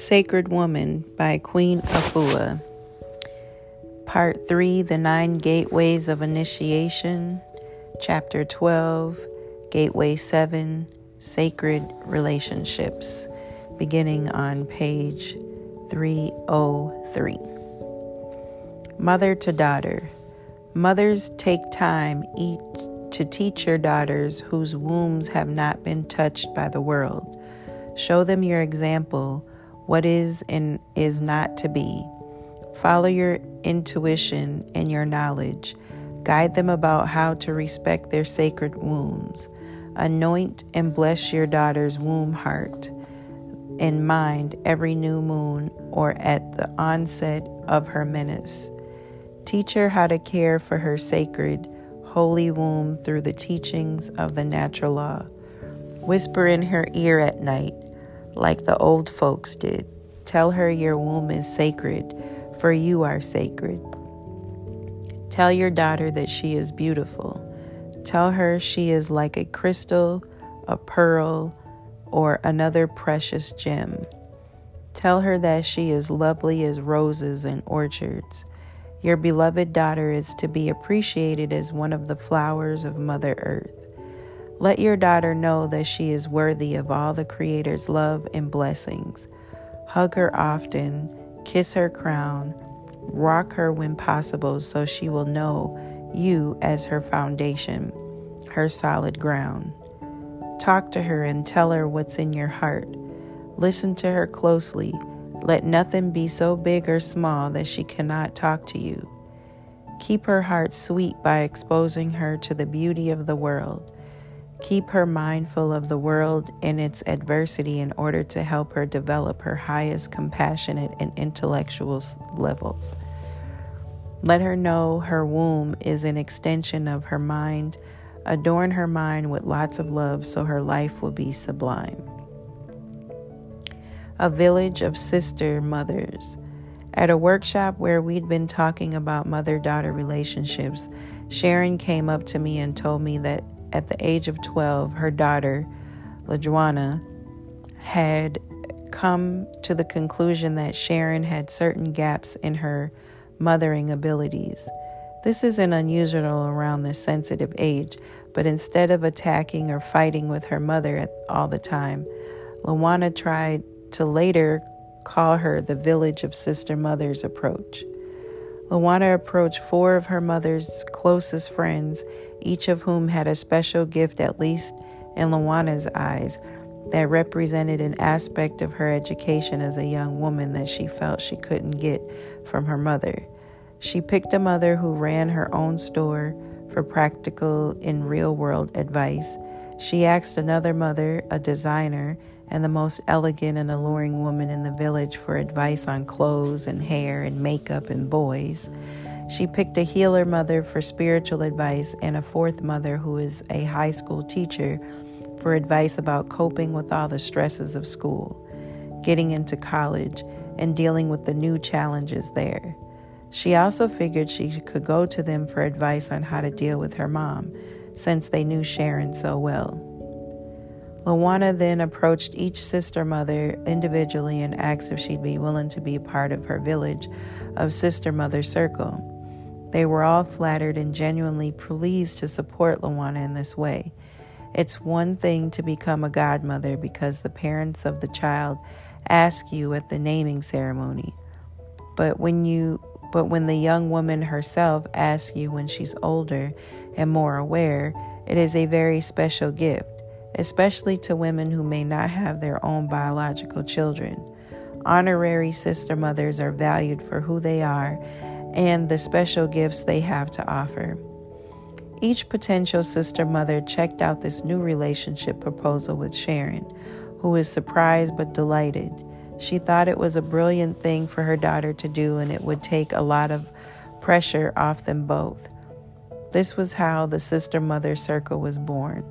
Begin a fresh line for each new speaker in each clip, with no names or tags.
Sacred Woman by Queen Afua. Part 3 The Nine Gateways of Initiation. Chapter 12 Gateway 7 Sacred Relationships. Beginning on page 303. Mother to daughter. Mothers take time each to teach your daughters whose wombs have not been touched by the world. Show them your example what is and is not to be. Follow your intuition and your knowledge. Guide them about how to respect their sacred wombs. Anoint and bless your daughter's womb heart and mind every new moon or at the onset of her menses. Teach her how to care for her sacred, holy womb through the teachings of the natural law. Whisper in her ear at night like the old folks did. Tell her your womb is sacred, for you are sacred. Tell your daughter that she is beautiful. Tell her she is like a crystal, a pearl, or another precious gem. Tell her that she is lovely as roses in orchards. Your beloved daughter is to be appreciated as one of the flowers of Mother Earth. Let your daughter know that she is worthy of all the Creator's love and blessings. Hug her often, kiss her crown, rock her when possible so she will know you as her foundation, her solid ground. Talk to her and tell her what's in your heart. Listen to her closely. Let nothing be so big or small that she cannot talk to you. Keep her heart sweet by exposing her to the beauty of the world. Keep her mindful of the world and its adversity in order to help her develop her highest compassionate and intellectual levels. Let her know her womb is an extension of her mind. Adorn her mind with lots of love so her life will be sublime. A village of sister mothers. At a workshop where we'd been talking about mother daughter relationships, Sharon came up to me and told me that at the age of 12, her daughter, LaJuana, had come to the conclusion that Sharon had certain gaps in her mothering abilities. This isn't unusual around this sensitive age, but instead of attacking or fighting with her mother all the time, Lawana tried to later call her the village of sister mothers approach. Lawana approached four of her mother's closest friends, each of whom had a special gift, at least in Lawana's eyes, that represented an aspect of her education as a young woman that she felt she couldn't get from her mother. She picked a mother who ran her own store for practical and real world advice. She asked another mother, a designer, and the most elegant and alluring woman in the village for advice on clothes and hair and makeup and boys. She picked a healer mother for spiritual advice and a fourth mother who is a high school teacher for advice about coping with all the stresses of school, getting into college, and dealing with the new challenges there. She also figured she could go to them for advice on how to deal with her mom, since they knew Sharon so well. Lawana then approached each sister mother individually and asked if she'd be willing to be part of her village of sister mother circle. They were all flattered and genuinely pleased to support Lawana in this way. It's one thing to become a godmother because the parents of the child ask you at the naming ceremony. But when you but when the young woman herself asks you when she's older and more aware, it is a very special gift especially to women who may not have their own biological children. Honorary sister mothers are valued for who they are and the special gifts they have to offer. Each potential sister mother checked out this new relationship proposal with Sharon, who was surprised but delighted. She thought it was a brilliant thing for her daughter to do and it would take a lot of pressure off them both. This was how the sister mother circle was born.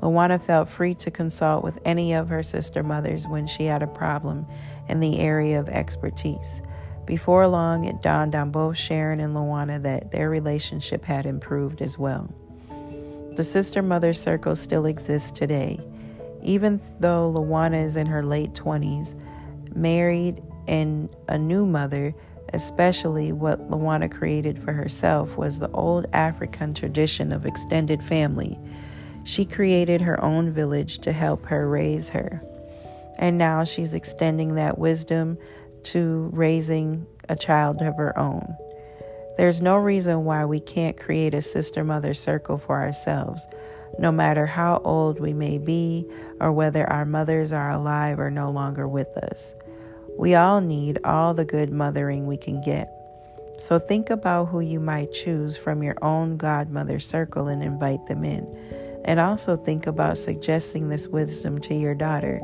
Lawana felt free to consult with any of her sister mothers when she had a problem in the area of expertise. Before long, it dawned on both Sharon and Lawana that their relationship had improved as well. The sister mother circle still exists today. Even though Lawana is in her late 20s, married, and a new mother, especially what Luana created for herself, was the old African tradition of extended family. She created her own village to help her raise her. And now she's extending that wisdom to raising a child of her own. There's no reason why we can't create a sister mother circle for ourselves, no matter how old we may be or whether our mothers are alive or no longer with us. We all need all the good mothering we can get. So think about who you might choose from your own godmother circle and invite them in. And also think about suggesting this wisdom to your daughter.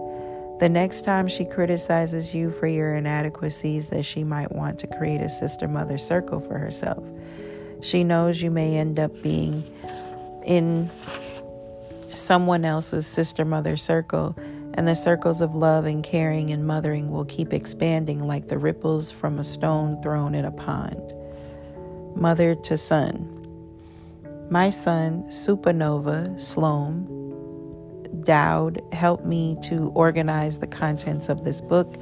The next time she criticizes you for your inadequacies, that she might want to create a sister mother circle for herself. She knows you may end up being in someone else's sister mother circle, and the circles of love and caring and mothering will keep expanding like the ripples from a stone thrown in a pond. Mother to son. My son, Supernova Sloan, Dowd helped me to organize the contents of this book.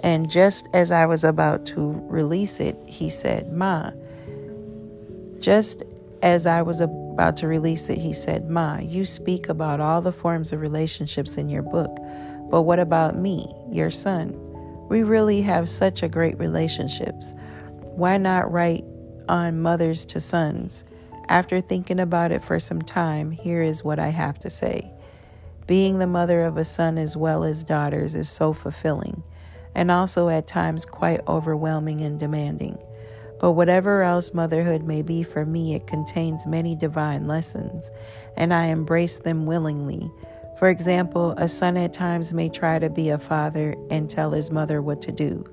And just as I was about to release it, he said, Ma, just as I was about to release it, he said, Ma, you speak about all the forms of relationships in your book, but what about me, your son? We really have such a great relationships. Why not write on mothers to sons? After thinking about it for some time, here is what I have to say. Being the mother of a son as well as daughters is so fulfilling, and also at times quite overwhelming and demanding. But whatever else motherhood may be for me, it contains many divine lessons, and I embrace them willingly. For example, a son at times may try to be a father and tell his mother what to do.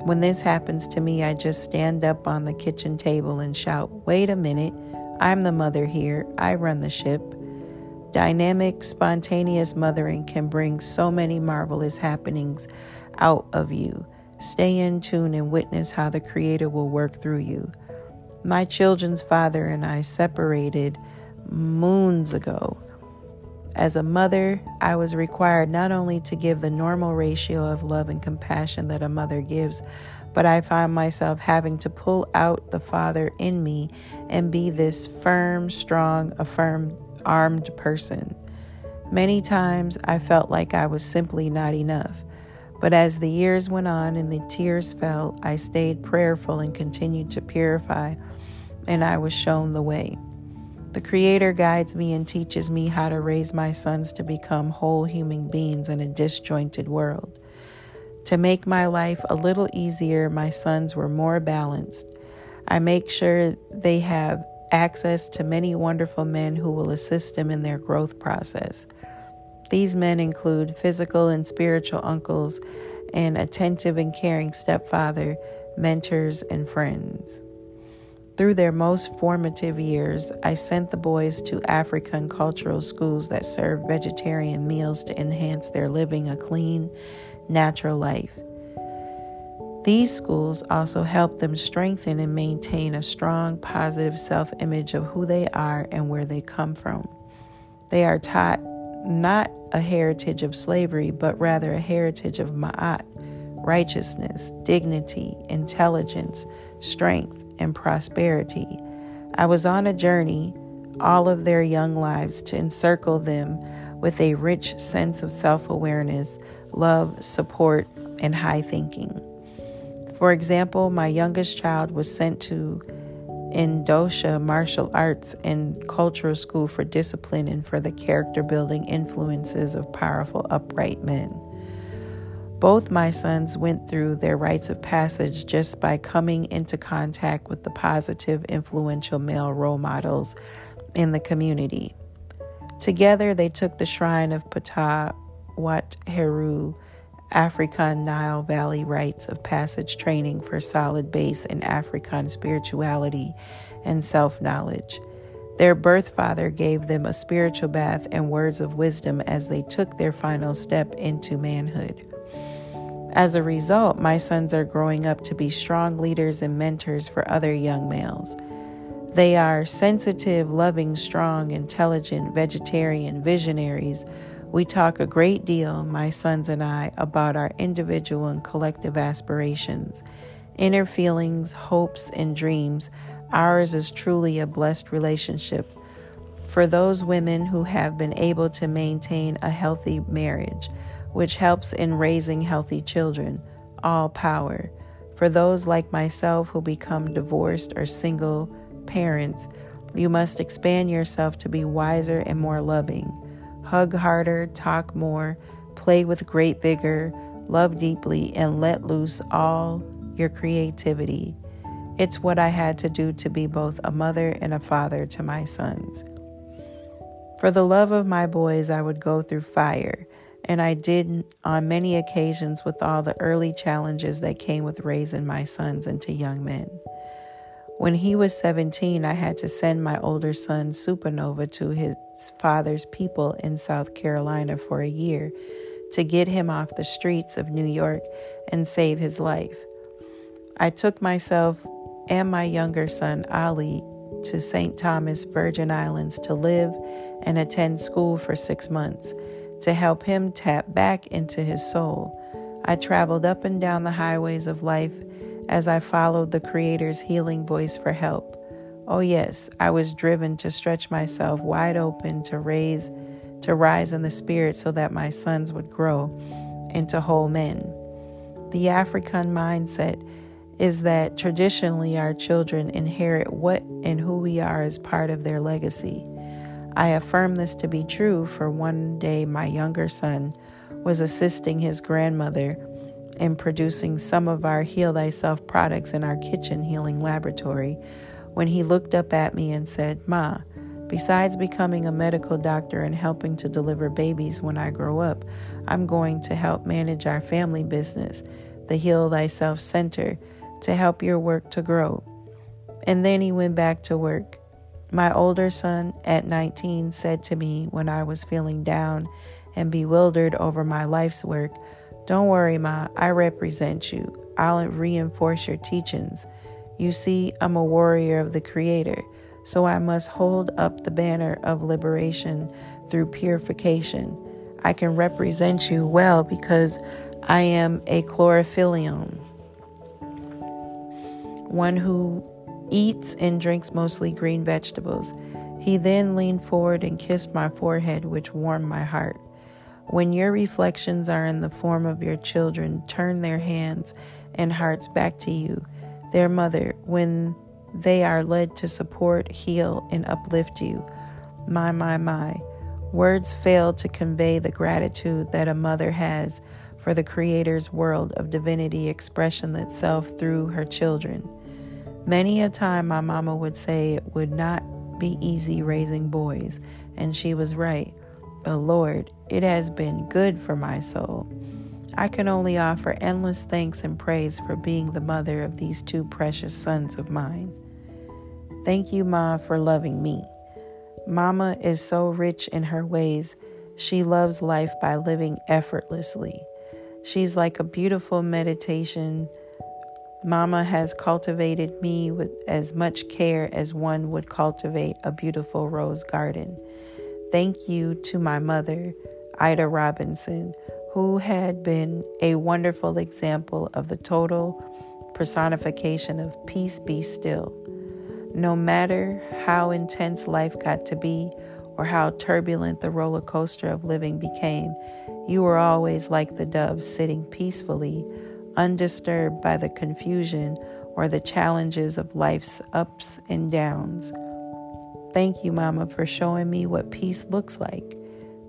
When this happens to me, I just stand up on the kitchen table and shout, Wait a minute, I'm the mother here, I run the ship. Dynamic, spontaneous mothering can bring so many marvelous happenings out of you. Stay in tune and witness how the Creator will work through you. My children's father and I separated moons ago. As a mother, I was required not only to give the normal ratio of love and compassion that a mother gives, but I found myself having to pull out the father in me and be this firm, strong, affirmed armed person. Many times I felt like I was simply not enough. But as the years went on and the tears fell, I stayed prayerful and continued to purify, and I was shown the way. The Creator guides me and teaches me how to raise my sons to become whole human beings in a disjointed world. To make my life a little easier, my sons were more balanced. I make sure they have access to many wonderful men who will assist them in their growth process. These men include physical and spiritual uncles, and attentive and caring stepfather, mentors, and friends. Through their most formative years, I sent the boys to African cultural schools that serve vegetarian meals to enhance their living a clean, natural life. These schools also help them strengthen and maintain a strong, positive self image of who they are and where they come from. They are taught not a heritage of slavery, but rather a heritage of ma'at, righteousness, dignity, intelligence, strength, and prosperity. I was on a journey all of their young lives to encircle them with a rich sense of self awareness, love, support, and high thinking. For example, my youngest child was sent to Indosha Martial Arts and Cultural School for discipline and for the character building influences of powerful, upright men. Both my sons went through their rites of passage just by coming into contact with the positive, influential male role models in the community. Together, they took the shrine of Ptah Wat Heru African Nile Valley rites of passage training for solid base in African spirituality and self knowledge. Their birth father gave them a spiritual bath and words of wisdom as they took their final step into manhood. As a result, my sons are growing up to be strong leaders and mentors for other young males. They are sensitive, loving, strong, intelligent, vegetarian visionaries We talk a great deal, my sons and I, about our individual and collective aspirations, inner feelings, hopes, and dreams. Ours is truly a blessed relationship. For those women who have been able to maintain a healthy marriage, which helps in raising healthy children, all power. For those like myself who become divorced or single parents, you must expand yourself to be wiser and more loving. Hug harder, talk more, play with great vigor, love deeply, and let loose all your creativity. It's what I had to do to be both a mother and a father to my sons. For the love of my boys, I would go through fire and I did on many occasions with all the early challenges that came with raising my sons into young men. When he was 17, I had to send my older son Supernova to his father's people in South Carolina for a year to get him off the streets of New York and save his life. I took myself and my younger son Ali to St. Thomas, Virgin Islands to live and attend school for six months to help him tap back into his soul. I traveled up and down the highways of life as I followed the Creator's healing voice for help. Oh, yes, I was driven to stretch myself wide open to raise, to rise in the Spirit so that my sons would grow into whole men. The African mindset is that traditionally our children inherit what and who we are as part of their legacy. I affirm this to be true, for one day my younger son was assisting his grandmother in producing some of our Heal Thyself products in our kitchen healing laboratory when he looked up at me and said, Ma, besides becoming a medical doctor and helping to deliver babies when I grow up, I'm going to help manage our family business, the Heal Thyself Center, to help your work to grow. And then he went back to work. My older son at 19 said to me when I was feeling down and bewildered over my life's work, Don't worry, Ma, I represent you. I'll reinforce your teachings. You see, I'm a warrior of the Creator, so I must hold up the banner of liberation through purification. I can represent you well because I am a chlorophyllium, one who eats and drinks mostly green vegetables. He then leaned forward and kissed my forehead, which warmed my heart. When your reflections are in the form of your children, turn their hands and hearts back to you, their mother, when they are led to support, heal, and uplift you. My, my, my. Words fail to convey the gratitude that a mother has for the Creator's world of divinity expression itself through her children. Many a time my mama would say it would not be easy raising boys, and she was right. But Lord, it has been good for my soul. I can only offer endless thanks and praise for being the mother of these two precious sons of mine. Thank you, Ma, for loving me. Mama is so rich in her ways. She loves life by living effortlessly. She's like a beautiful meditation Mama has cultivated me with as much care as one would cultivate a beautiful rose garden. Thank you to my mother, Ida Robinson, who had been a wonderful example of the total personification of peace be still. No matter how intense life got to be or how turbulent the roller coaster of living became, you were always like the dove sitting peacefully undisturbed by the confusion or the challenges of life's ups and downs. Thank you, Mama, for showing me what peace looks like.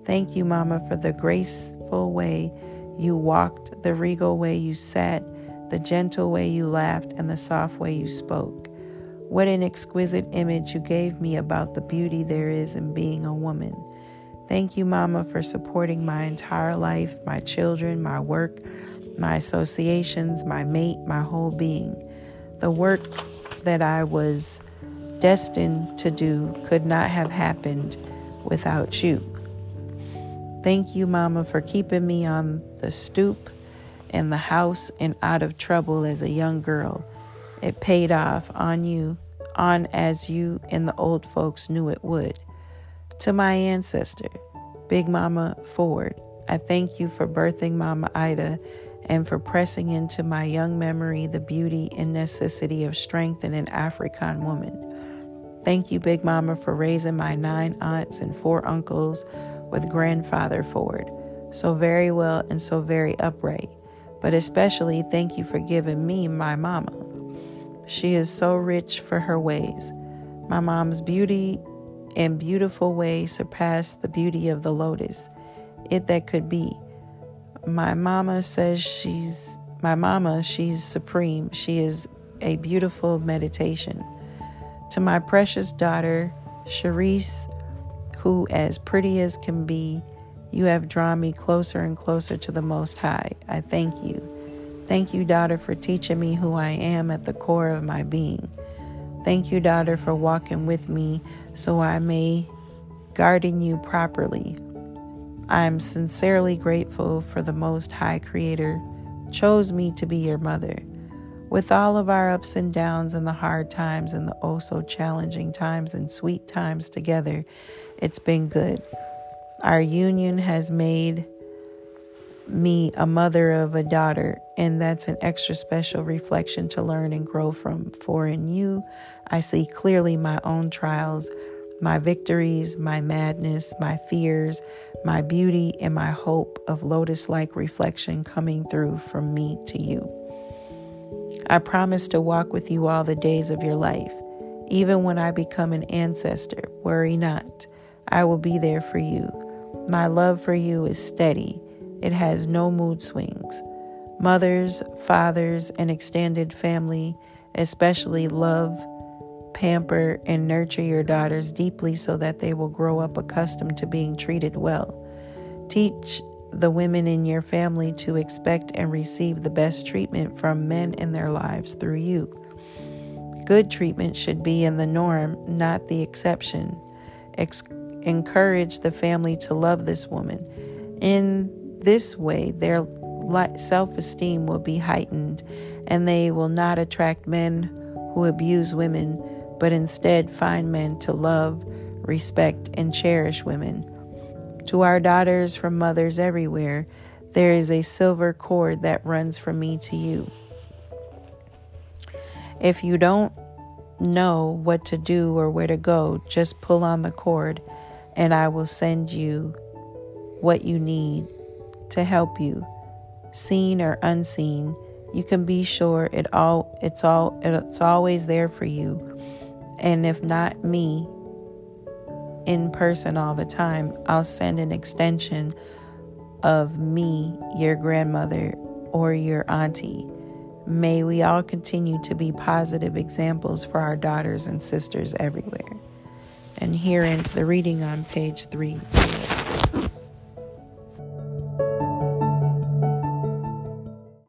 Thank you, Mama, for the graceful way you walked, the regal way you sat, the gentle way you laughed, and the soft way you spoke. What an exquisite image you gave me about the beauty there is in being a woman. Thank you, Mama, for supporting my entire life, my children, my work, my associations, my mate, my whole being. The work that I was destined to do could not have happened without you. Thank you, Mama, for keeping me on the stoop in the house and out of trouble as a young girl. It paid off on you, on as you and the old folks knew it would. To my ancestor, Big Mama Ford, I thank you for birthing Mama Ida and for pressing into my young memory the beauty and necessity of strength in an African woman. Thank you, Big Mama, for raising my nine aunts and four uncles with grandfather Ford so very well and so very upright. But especially thank you for giving me my mama. She is so rich for her ways. My mom's beauty and beautiful ways surpass the beauty of the lotus, it that could be. My mama says she's my mama, she's supreme. She is a beautiful meditation. To my precious daughter, Charisse, who as pretty as can be, you have drawn me closer and closer to the Most High. I thank you. Thank you, daughter, for teaching me who I am at the core of my being. Thank you, daughter, for walking with me so I may guarding you properly. I am sincerely grateful for the Most High Creator chose me to be your mother. With all of our ups and downs and the hard times and the oh so challenging times and sweet times together, it's been good. Our union has made me a mother of a daughter, and that's an extra special reflection to learn and grow from. For in you, I see clearly my own trials, my victories, my madness, my fears, my beauty, and my hope of lotus like reflection coming through from me to you. I promise to walk with you all the days of your life. Even when I become an ancestor, worry not. I will be there for you. My love for you is steady it has no mood swings. Mothers, fathers, and extended family especially love, pamper, and nurture your daughters deeply so that they will grow up accustomed to being treated well. Teach the women in your family to expect and receive the best treatment from men in their lives through you. Good treatment should be in the norm, not the exception. Ex- encourage the family to love this woman. In this way, their self esteem will be heightened, and they will not attract men who abuse women, but instead find men to love, respect, and cherish women. To our daughters from mothers everywhere, there is a silver cord that runs from me to you. If you don't know what to do or where to go, just pull on the cord, and I will send you what you need to help you, seen or unseen. You can be sure it all it's all it's always there for you. And if not me in person all the time, I'll send an extension of me, your grandmother or your auntie. May we all continue to be positive examples for our daughters and sisters everywhere. And here ends the reading on page three.